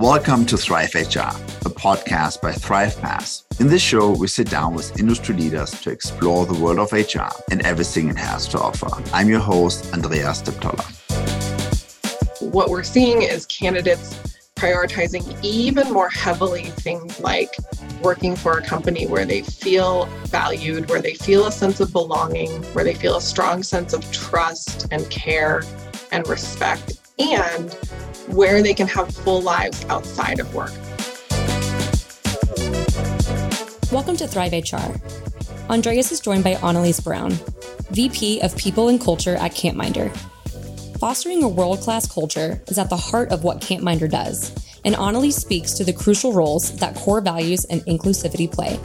Welcome to Thrive HR, a podcast by ThrivePass. In this show, we sit down with industry leaders to explore the world of HR and everything it has to offer. I'm your host, Andreas Diptoller. What we're seeing is candidates prioritizing even more heavily things like working for a company where they feel valued, where they feel a sense of belonging, where they feel a strong sense of trust and care and respect, and where they can have full lives outside of work. Welcome to Thrive HR. Andreas is joined by Analiese Brown, VP of People and Culture at Campminder. Fostering a world class culture is at the heart of what Campminder does, and Analiese speaks to the crucial roles that core values and inclusivity play.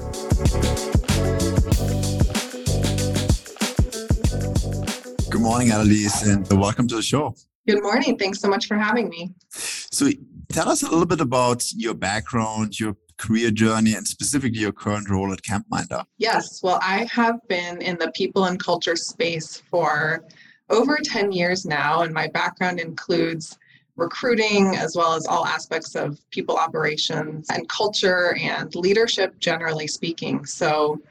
Good morning, Analiese, and welcome to the show. Good morning. Thanks so much for having me. So, tell us a little bit about your background, your career journey, and specifically your current role at Campminder. Yes. Well, I have been in the people and culture space for over 10 years now, and my background includes recruiting as well as all aspects of people operations and culture and leadership, generally speaking. So,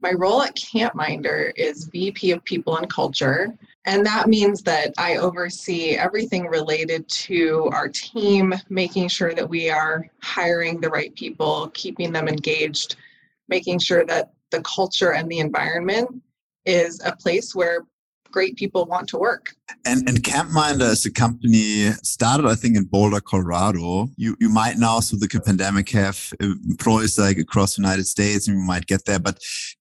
my role at Campminder is VP of People and Culture. And that means that I oversee everything related to our team, making sure that we are hiring the right people, keeping them engaged, making sure that the culture and the environment is a place where great people want to work. And, and Campminder is a company started, I think, in Boulder, Colorado. You you might now, through the pandemic, have employees like across the United States, and you might get there. But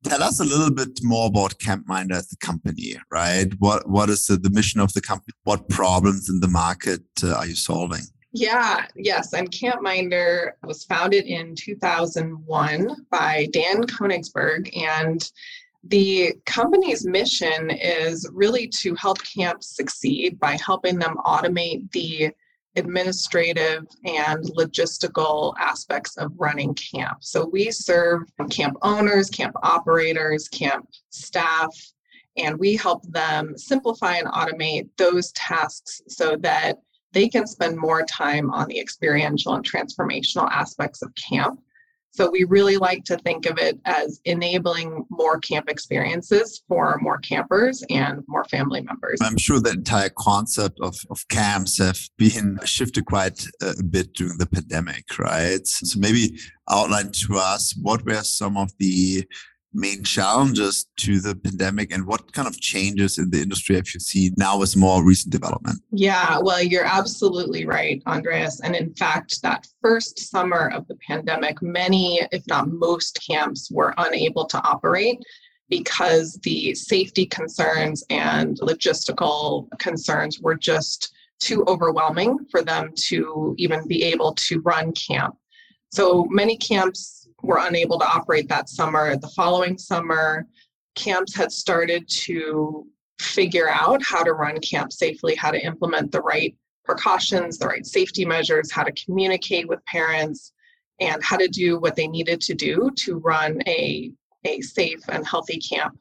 tell us a little bit more about Campminder as a company, right? What what is the, the mission of the company? What problems in the market uh, are you solving? Yeah, yes. And Campminder was founded in 2001 by Dan Konigsberg. And the company's mission is really to help camps succeed by helping them automate the administrative and logistical aspects of running camp. So we serve camp owners, camp operators, camp staff, and we help them simplify and automate those tasks so that they can spend more time on the experiential and transformational aspects of camp so we really like to think of it as enabling more camp experiences for more campers and more family members. I'm sure the entire concept of, of camps have been shifted quite a bit during the pandemic, right? So maybe outline to us what were some of the main challenges to the pandemic and what kind of changes in the industry have you seen now with more recent development? Yeah, well, you're absolutely right, Andreas. And in fact, that first summer of the pandemic, many, if not most, camps were unable to operate because the safety concerns and logistical concerns were just too overwhelming for them to even be able to run camp. So many camps were unable to operate that summer. The following summer, camps had started to figure out how to run camp safely, how to implement the right precautions, the right safety measures, how to communicate with parents, and how to do what they needed to do to run a, a safe and healthy camp.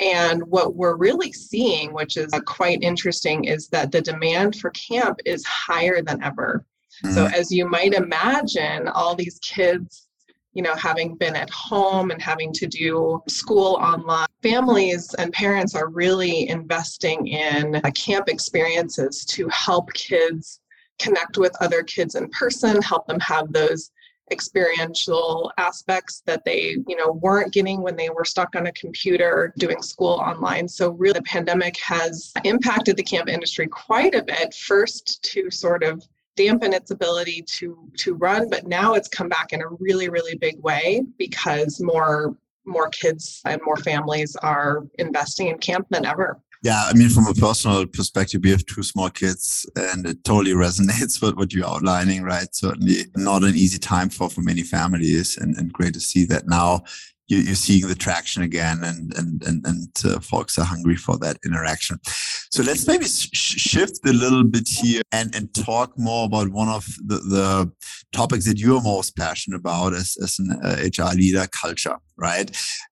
And what we're really seeing, which is quite interesting, is that the demand for camp is higher than ever. Mm-hmm. So, as you might imagine, all these kids you know, having been at home and having to do school online, families and parents are really investing in uh, camp experiences to help kids connect with other kids in person, help them have those experiential aspects that they you know weren't getting when they were stuck on a computer doing school online. So really the pandemic has impacted the camp industry quite a bit first to sort of dampen its ability to to run but now it's come back in a really really big way because more more kids and more families are investing in camp than ever. Yeah i mean from a personal perspective we have two small kids and it totally resonates with what you're outlining right? Certainly not an easy time for for many families and, and great to see that now you, are seeing the traction again and and and, and uh, folks are hungry for that interaction. So let's maybe sh- shift a little bit here and and talk more about one of the, the topics that you're most passionate about as, as an uh, hr leader culture right?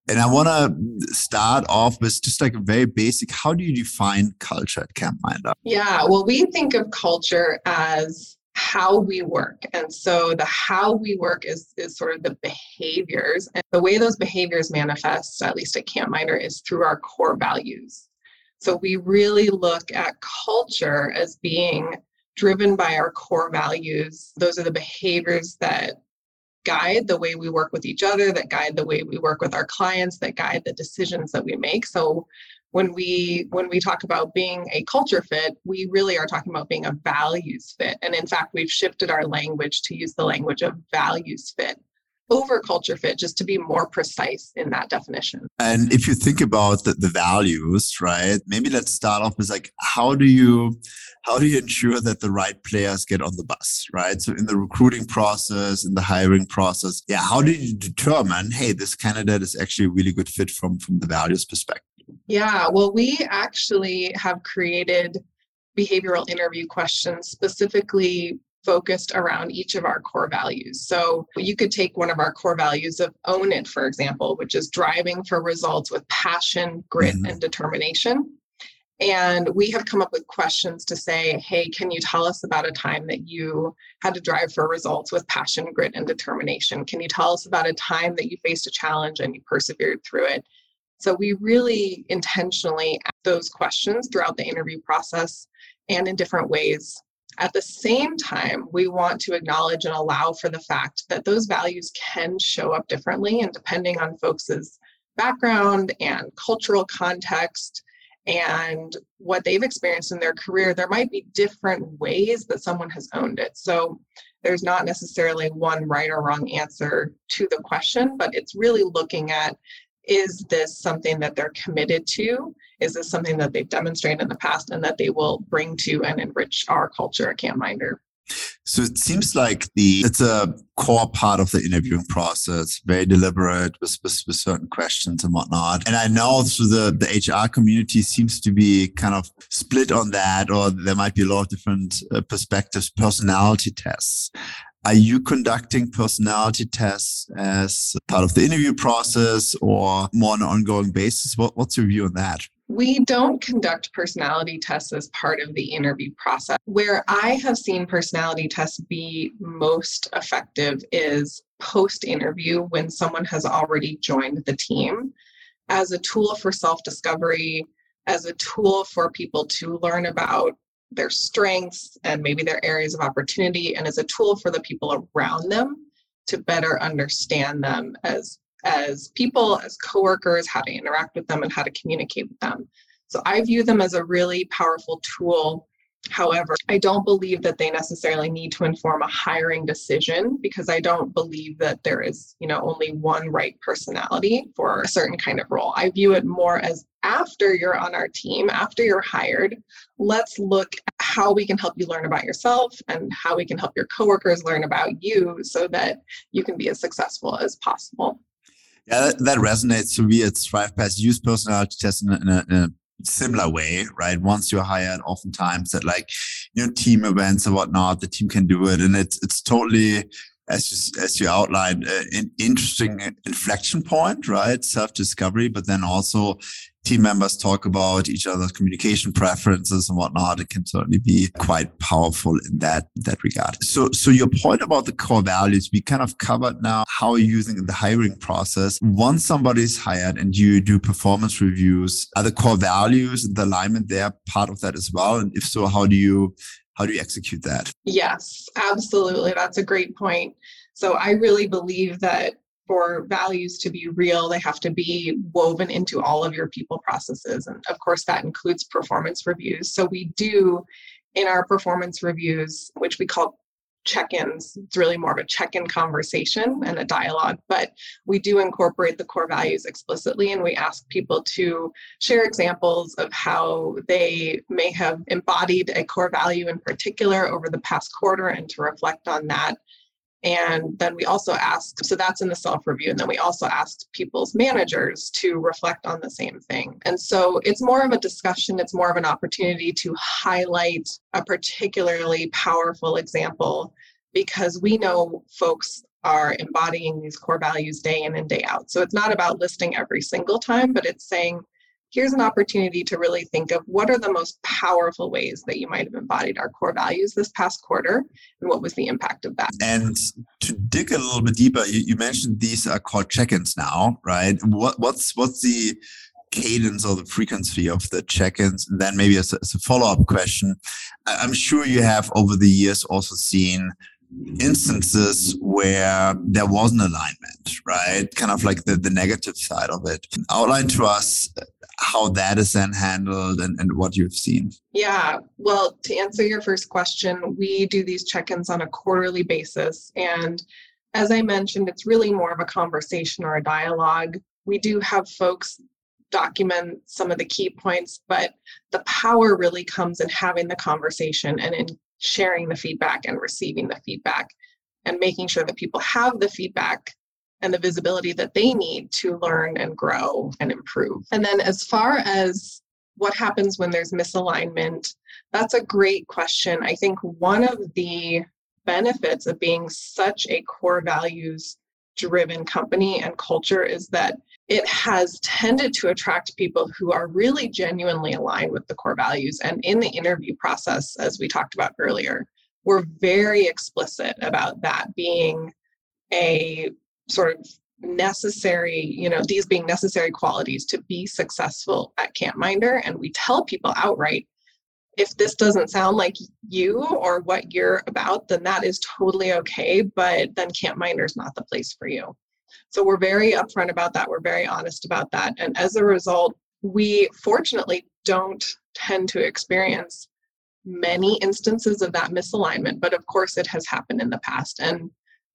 And i want to start off with just like a very basic how do you define culture at campminder yeah well we think of culture as how we work. And so the how we work is, is sort of the behaviors. And the way those behaviors manifest, at least at Campminder, is through our core values. So we really look at culture as being driven by our core values. Those are the behaviors that guide the way we work with each other, that guide the way we work with our clients, that guide the decisions that we make. So when we when we talk about being a culture fit we really are talking about being a values fit. And in fact we've shifted our language to use the language of values fit over culture fit just to be more precise in that definition. And if you think about the, the values right maybe let's start off with like how do you how do you ensure that the right players get on the bus right? So in the recruiting process in the hiring process yeah how do you determine hey this candidate is actually a really good fit from from the values perspective yeah, well, we actually have created behavioral interview questions specifically focused around each of our core values. So you could take one of our core values of own it, for example, which is driving for results with passion, grit, mm-hmm. and determination. And we have come up with questions to say, hey, can you tell us about a time that you had to drive for results with passion, grit, and determination? Can you tell us about a time that you faced a challenge and you persevered through it? So we really intentionally ask those questions throughout the interview process and in different ways. At the same time, we want to acknowledge and allow for the fact that those values can show up differently and depending on folks' background and cultural context and what they've experienced in their career, there might be different ways that someone has owned it. So there's not necessarily one right or wrong answer to the question, but it's really looking at is this something that they're committed to? Is this something that they've demonstrated in the past and that they will bring to and enrich our culture at Campminder? So it seems like the it's a core part of the interviewing process, very deliberate with, with, with, certain questions and whatnot. And I know the, the HR community seems to be kind of split on that, or there might be a lot of different uh, perspectives, personality tests. Are you conducting personality tests as part of the interview process or more on an ongoing basis? What, what's your view on that? We don't conduct personality tests as part of the interview process. Where I have seen personality tests be most effective is post interview when someone has already joined the team as a tool for self discovery, as a tool for people to learn about their strengths and maybe their areas of opportunity and as a tool for the people around them to better understand them as as people as coworkers how to interact with them and how to communicate with them. So i view them as a really powerful tool However, I don't believe that they necessarily need to inform a hiring decision because I don't believe that there is, you know, only one right personality for a certain kind of role. I view it more as after you're on our team, after you're hired, let's look at how we can help you learn about yourself and how we can help your coworkers learn about you so that you can be as successful as possible. Yeah, that, that resonates to me. It's ThrivePass use personality tests in a, in a similar way, right? Once you're hired, oftentimes that like, you know, team events and whatnot, the team can do it. And it's, it's totally, as you, as you outlined, uh, an interesting inflection point, right? Self discovery, but then also team members talk about each other's communication preferences and whatnot, it can certainly be quite powerful in that that regard. So, so your point about the core values, we kind of covered now how you're using the hiring process. Once somebody is hired and you do performance reviews, are the core values the alignment there part of that as well? And if so, how do you how do you execute that? Yes, absolutely. That's a great point. So I really believe that for values to be real, they have to be woven into all of your people processes. And of course, that includes performance reviews. So we do in our performance reviews, which we call check ins, it's really more of a check in conversation and a dialogue, but we do incorporate the core values explicitly and we ask people to share examples of how they may have embodied a core value in particular over the past quarter and to reflect on that and then we also ask, so that's in the self review. And then we also asked people's managers to reflect on the same thing. And so it's more of a discussion, it's more of an opportunity to highlight a particularly powerful example because we know folks are embodying these core values day in and day out. So it's not about listing every single time, but it's saying, here's an opportunity to really think of what are the most powerful ways that you might have embodied our core values this past quarter and what was the impact of that. And to dig a little bit deeper, you, you mentioned these are called check-ins now, right? What, what's what's the cadence or the frequency of the check-ins and then maybe as a, as a follow-up question i'm sure you have over the years also seen instances where there was an alignment, right? Kind of like the, the negative side of it. Outline to us how that is then handled and, and what you've seen. Yeah. Well, to answer your first question, we do these check ins on a quarterly basis. And as I mentioned, it's really more of a conversation or a dialogue. We do have folks document some of the key points, but the power really comes in having the conversation and in sharing the feedback and receiving the feedback and making sure that people have the feedback and the visibility that they need to learn and grow and improve. And then, as far as what happens when there's misalignment, that's a great question. I think one of the benefits of being such a core values driven company and culture is that it has tended to attract people who are really genuinely aligned with the core values. And in the interview process, as we talked about earlier, we're very explicit about that being a sort of necessary, you know, these being necessary qualities to be successful at Camp Campminder. And we tell people outright if this doesn't sound like you or what you're about, then that is totally okay. But then Camp Campminder is not the place for you. So we're very upfront about that. We're very honest about that. And as a result, we fortunately don't tend to experience many instances of that misalignment, but of course it has happened in the past. And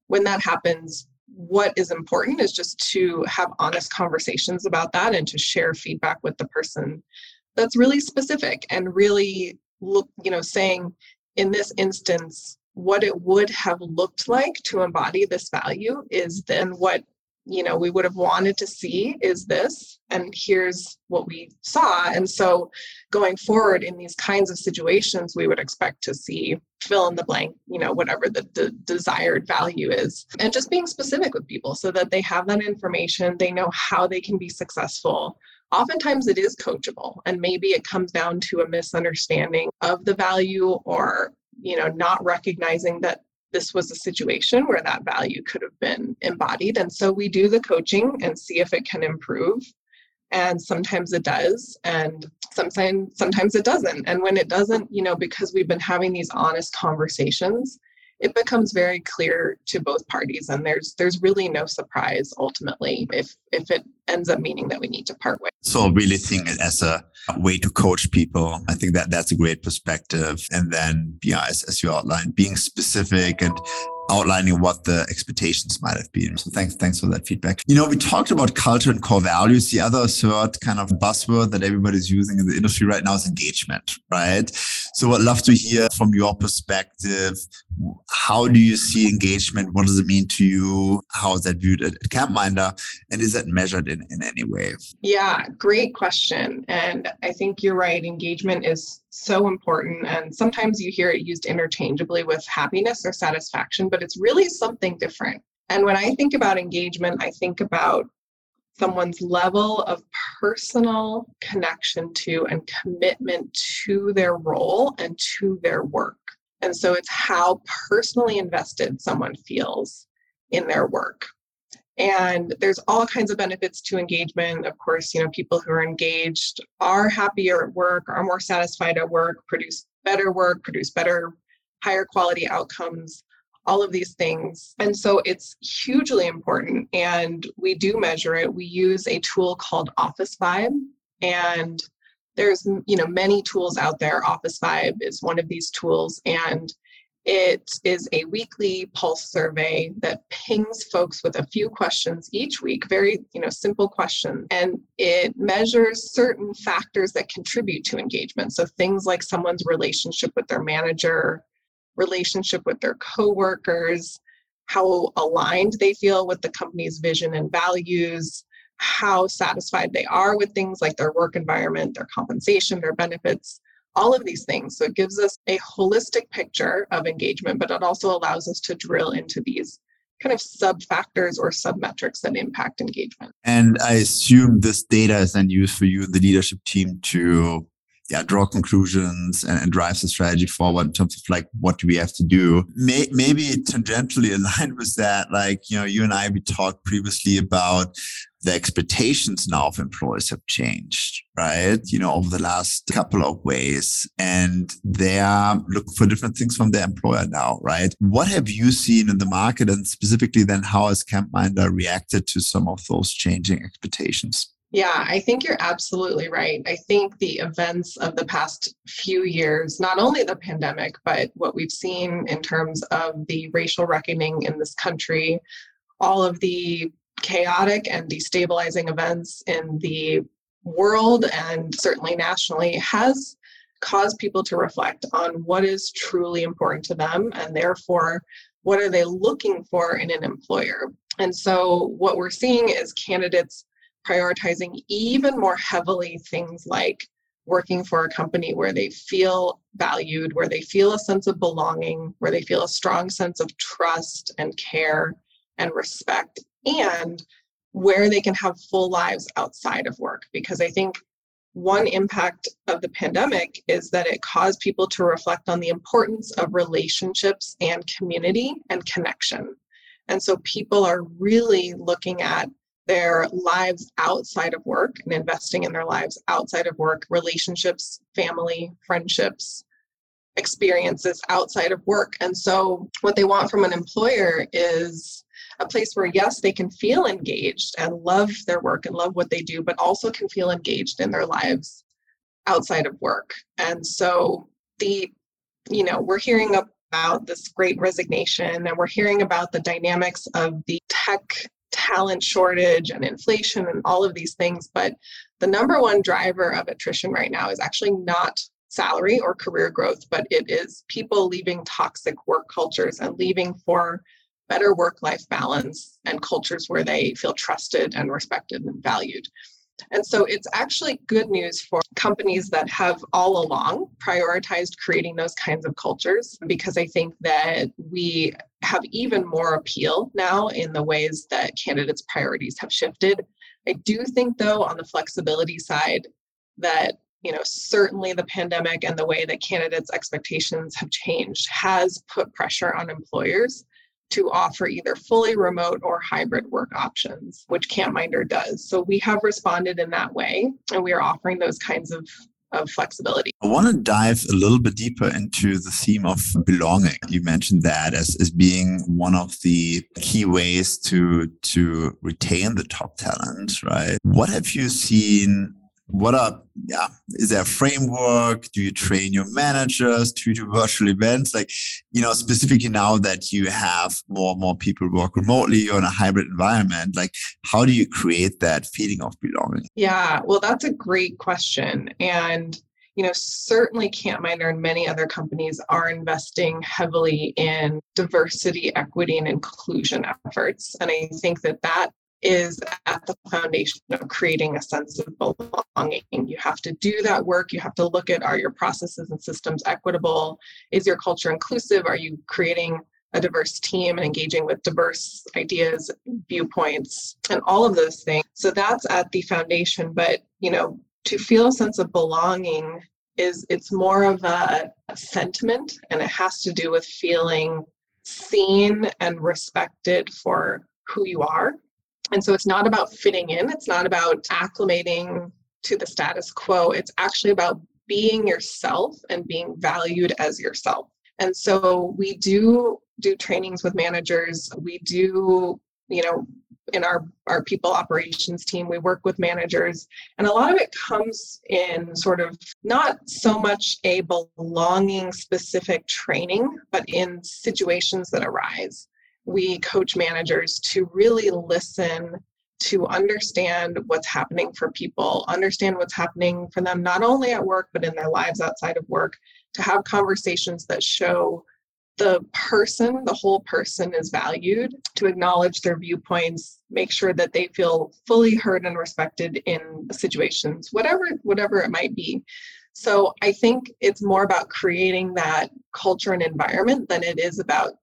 when that happens, what is important is just to have honest conversations about that and to share feedback with the person that's really specific and really look, you know, saying in this instance, what it would have looked like to embody this value is then what you know we would have wanted to see is this and here's what we saw. And so going forward in these kinds of situations we would expect to see fill in the blank you know whatever the, desired value is and just being specific with people so that they have that information they know how they can be successful. Oftentimes it is coachable and maybe it comes down to a misunderstanding of the value or you know not recognizing that this was a situation where that value could have been embodied. And so we do the coaching and see if it can improve. And sometimes it does, and sometimes sometimes it doesn't. And when it doesn't, you know, because we've been having these honest conversations, it becomes very clear to both parties and there's there's really no surprise ultimately if if it ends up meaning that we need to part ways. So really think it as a way to coach people i think that that's a great perspective. And then yeah as, as you outlined being specific and outlining what the expectations might have been. So thanks, thanks for that feedback. You know, we talked about culture and core values. The other third kind of buzzword that everybody's using in the industry right now is engagement, right? So I'd love to hear from your perspective, how do you see engagement? What does it mean to you? How is that viewed at, at Campminder? And is that measured in, in any way? Yeah, great question. And I think you're right. Engagement is so important. And sometimes you hear it used interchangeably with happiness or satisfaction, but it's really something different. And when I think about engagement, I think about someone's level of personal connection to and commitment to their role and to their work. And so it's how personally invested someone feels in their work. And there's all kinds of benefits to engagement. Of course, you know, people who are engaged are happier at work, are more satisfied at work, produce better work, produce better, higher quality outcomes, all of these things. And so it's hugely important. And we do measure it. We use a tool called Officevibe. And there's you know many tools out there Officevibe is one of these tools and it is a weekly pulse survey that pings folks with a few questions each week, very you know simple questions, and it measures certain factors that contribute to engagement. So things like someone's relationship with their manager, relationship with their coworkers, how aligned they feel with the company's vision and values, how satisfied they are with things like their work environment, their compensation, their benefits all of these things. So it gives us a holistic picture of engagement, but it also allows us to drill into these kind of sub factors or sub metrics that impact engagement. And I assume this data is then used for you, the leadership team, to yeah, draw conclusions and, and drives the strategy forward in terms of like what do we have to do. May, maybe tangentially aligned with that, like you know, you and I we talked previously about the expectations now of employers have changed, right? You know, over the last couple of ways, and they are looking for different things from their employer now, right? What have you seen in the market, and specifically then how has Campminder reacted to some of those changing expectations? Yeah, I think you're absolutely right. I think the events of the past few years, not only the pandemic, but what we've seen in terms of the racial reckoning in this country, all of the chaotic and destabilizing events in the world and certainly nationally has caused people to reflect on what is truly important to them and therefore what are they looking for in an employer. And so what we're seeing is candidates prioritizing even more heavily things like working for a company where they feel valued, where they feel a sense of belonging, where they feel a strong sense of trust and care and respect, and where they can have full lives outside of work. Because I think one impact of the pandemic is that it caused people to reflect on the importance of relationships and community and connection. And so people are really looking at their lives outside of work and investing in their lives outside of work, relationships, family, friendships, experiences outside of work. And so, what they want from an employer is a place where, yes, they can feel engaged and love their work and love what they do, but also can feel engaged in their lives outside of work. And so, the you know, we're hearing about this great resignation and we're hearing about the dynamics of the tech talent shortage and inflation and all of these things. But the number one driver of attrition right now is actually not salary or career growth, but it is people leaving toxic work cultures and leaving for better work life balance and cultures where they feel trusted and respected and valued. And so it's actually good news for companies that have all along prioritized creating those kinds of cultures because I think that we have even more appeal now in the ways that candidates' priorities have shifted. I do think, though, on the flexibility side, that you know certainly the pandemic and the way that candidates' expectations have changed has put pressure on employers to offer either fully remote or hybrid work options, which Campminder does. So we have responded in that way, and we are offering those kinds of of flexibility. I want to dive a little bit deeper into the theme of belonging. You mentioned that as, as being one of the key ways to to retain the top talent, right? What have you seen what are yeah. Is there a framework? Do you train your managers to do virtual events? Like you know specifically now that you have more and more people work remotely or in a hybrid environment like how do you create that feeling of belonging? Yeah. Well that's a great question. And you know certainly campminder and many other companies are investing heavily in diversity equity and inclusion efforts. And i think that that is at the foundation of creating a sense of belonging. You have to do that work. You have to look at are your processes and systems equitable? Is your culture inclusive? Are you creating a diverse team and engaging with diverse ideas, viewpoints, and all of those things? So that's at the foundation. But, you know, to feel a sense of belonging is it's more of a, a sentiment and it has to do with feeling seen and respected for who you are and so it's not about fitting in, it's not about acclimating to the status quo. It's actually about being yourself and being valued as yourself. And so we do do trainings with managers. We do, you know, in our our people operations team, we work with managers, and a lot of it comes in sort of not so much a belonging specific training, but in situations that arise we coach managers to really listen to understand what's happening for people, understand what's happening for them, not only at work, but in their lives outside of work, to have conversations that show the person, the whole person is valued, to acknowledge their viewpoints, make sure that they feel fully heard and respected in situations, whatever, whatever it might be. So I think it's more about creating that culture and environment than it is about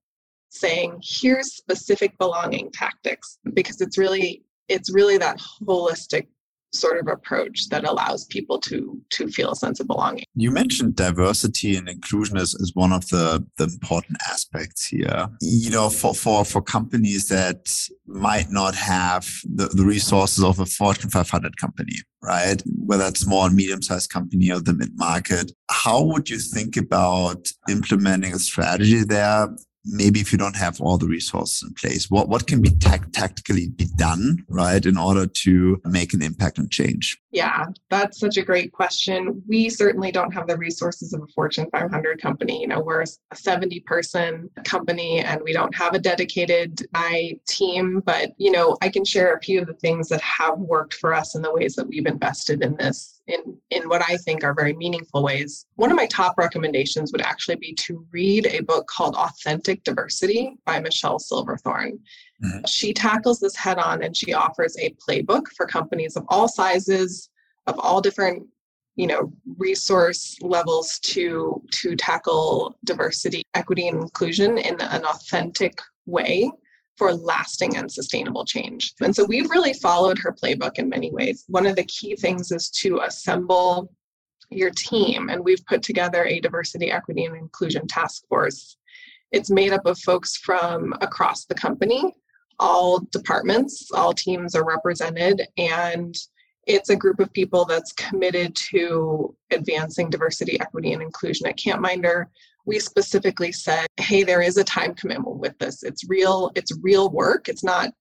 saying, here's specific belonging tactics, because it's really it's really that holistic sort of approach that allows people to to feel a sense of belonging. You mentioned diversity and inclusion as, as one of the, the important aspects here. You know, for, for, for companies that might not have the, the resources of a Fortune 500 company, right? Whether it's small, medium sized company or the mid market, how would you think about implementing a strategy there maybe if you don't have all the resources in place, what, what can be tactically be done, right, in order to make an impact and change? Yeah, that's such a great question. We certainly don't have the resources of a Fortune 500 company. You know, we're a 70 person company and we don't have a dedicated I team, but you know, I can share a few of the things that have worked for us and the ways that we've invested in this in in what I think are very meaningful ways. One of my top recommendations would actually be to read a book called Authentic Diversity by Michelle Silverthorn. Mm-hmm. She tackles this head on and she offers a playbook for companies of all sizes, of all different you know resource levels to to tackle diversity equity and inclusion in an authentic way for lasting and sustainable change. And so we've really followed her playbook in many ways. One of the key things is to assemble your team and we've put together a diversity equity and inclusion task force. It's made up of folks from across the company all departments, all teams are represented, and it's a group of people that's committed to advancing diversity, equity, and inclusion at Campminder. We specifically said, hey, there is a time commitment with this. It's real, it's real work. It's not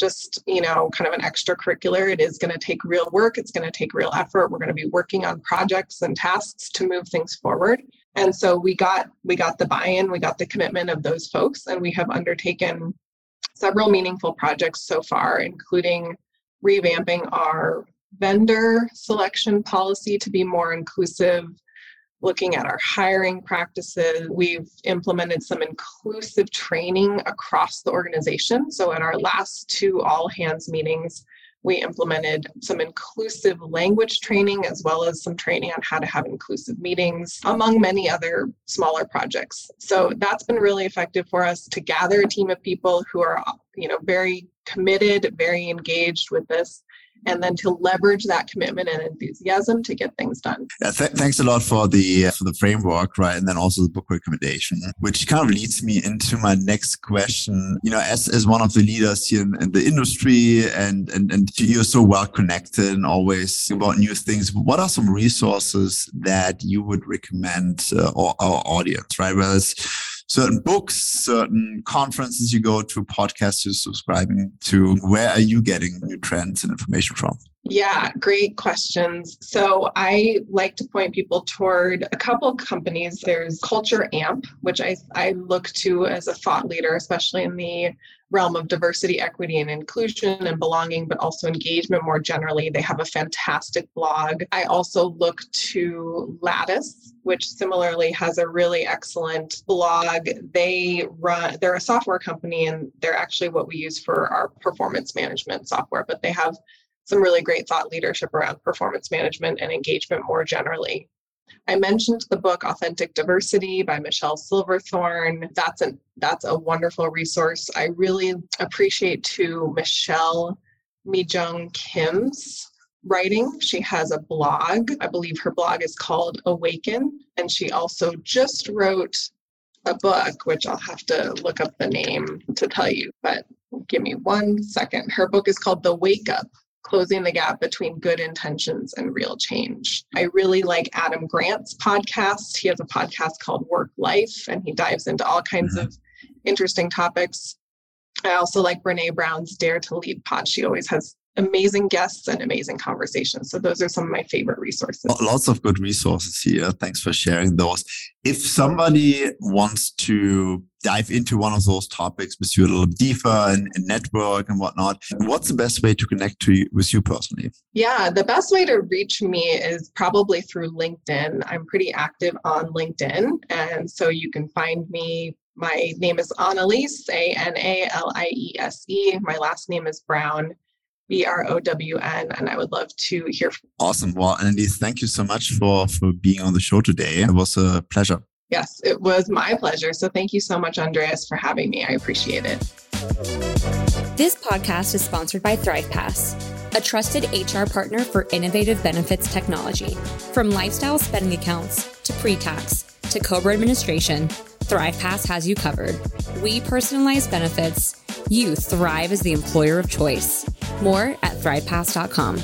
just, you know, kind of an extracurricular. It is going to take real work. It's going to take real effort. We're going to be working on projects and tasks to move things forward. And so we got we got the buy-in, we got the commitment of those folks, and we have undertaken several meaningful projects so far, including revamping our vendor selection policy to be more inclusive, looking at our hiring practices. We've implemented some inclusive training across the organization. So, at our last two all hands meetings, we implemented some inclusive language training as well as some training on how to have inclusive meetings, among many other smaller projects. So that's been really effective for us to gather a team of people who are, you know, very committed, very engaged with this and then to leverage that commitment and enthusiasm to get things done. Yeah, th- thanks a lot for the for the framework, right? And then also the book recommendation, which kind of leads me into my next question. You know, as as one of the leaders here in, in the industry, and and and you're so well connected and always about new things. What are some resources that you would recommend uh, our, our audience, right? Whether it's certain books, certain conferences you go to, podcasts you're subscribing to? Where are you getting new trends and information from? Yeah, great questions. So I like to point people toward a couple companies. There's Culture Amp, which I, I look to as a thought leader, especially in the realm of diversity, equity, and inclusion and belonging, but also engagement more generally. They have a fantastic blog. I also look to Lattice, which similarly has a really excellent blog. They run, they're a software company and they're actually what we use for our performance management software, but they have some really great thought leadership around performance management and engagement more generally. I mentioned the book Authentic Diversity by Michelle Silverthorn. That's a that's a wonderful resource. I really appreciate to Michelle Mijung Kim's writing. She has a blog. I believe her blog is called Awaken, and she also just wrote a book, which I'll have to look up the name to tell you, but give me one second. Her book is called The Wake Up closing the gap between good intentions and real change. I really like Adam Grant's podcast. He has a podcast called Work Life, and he dives into all kinds mm-hmm. of interesting topics. I also like Brene Brown's Dare to Lead pod. She always has amazing guests and amazing conversations. So those are some of my favorite resources. Lots of good resources here. Thanks for sharing those. If somebody wants to dive into one of those topics with you a little deeper and, and network and whatnot, what's the best way to connect to you, with you personally? Yeah, the best way to reach me is probably through LinkedIn. I'm pretty active on LinkedIn. And so you can find me my name is Analiese, A N A L I E S E. My last name is Brown. B R O W N, and I would love to hear. From you. Awesome. Well, Andy, thank you so much for for being on the show today. It was a pleasure. Yes, it was my pleasure. So thank you so much, Andreas, for having me. I appreciate it. This podcast is sponsored by ThrivePass, a trusted HR partner for innovative benefits technology. From lifestyle spending accounts to pre tax to COBRA administration, ThrivePass has you covered. We personalize benefits. You thrive as the employer of choice. More at thrivepass.com.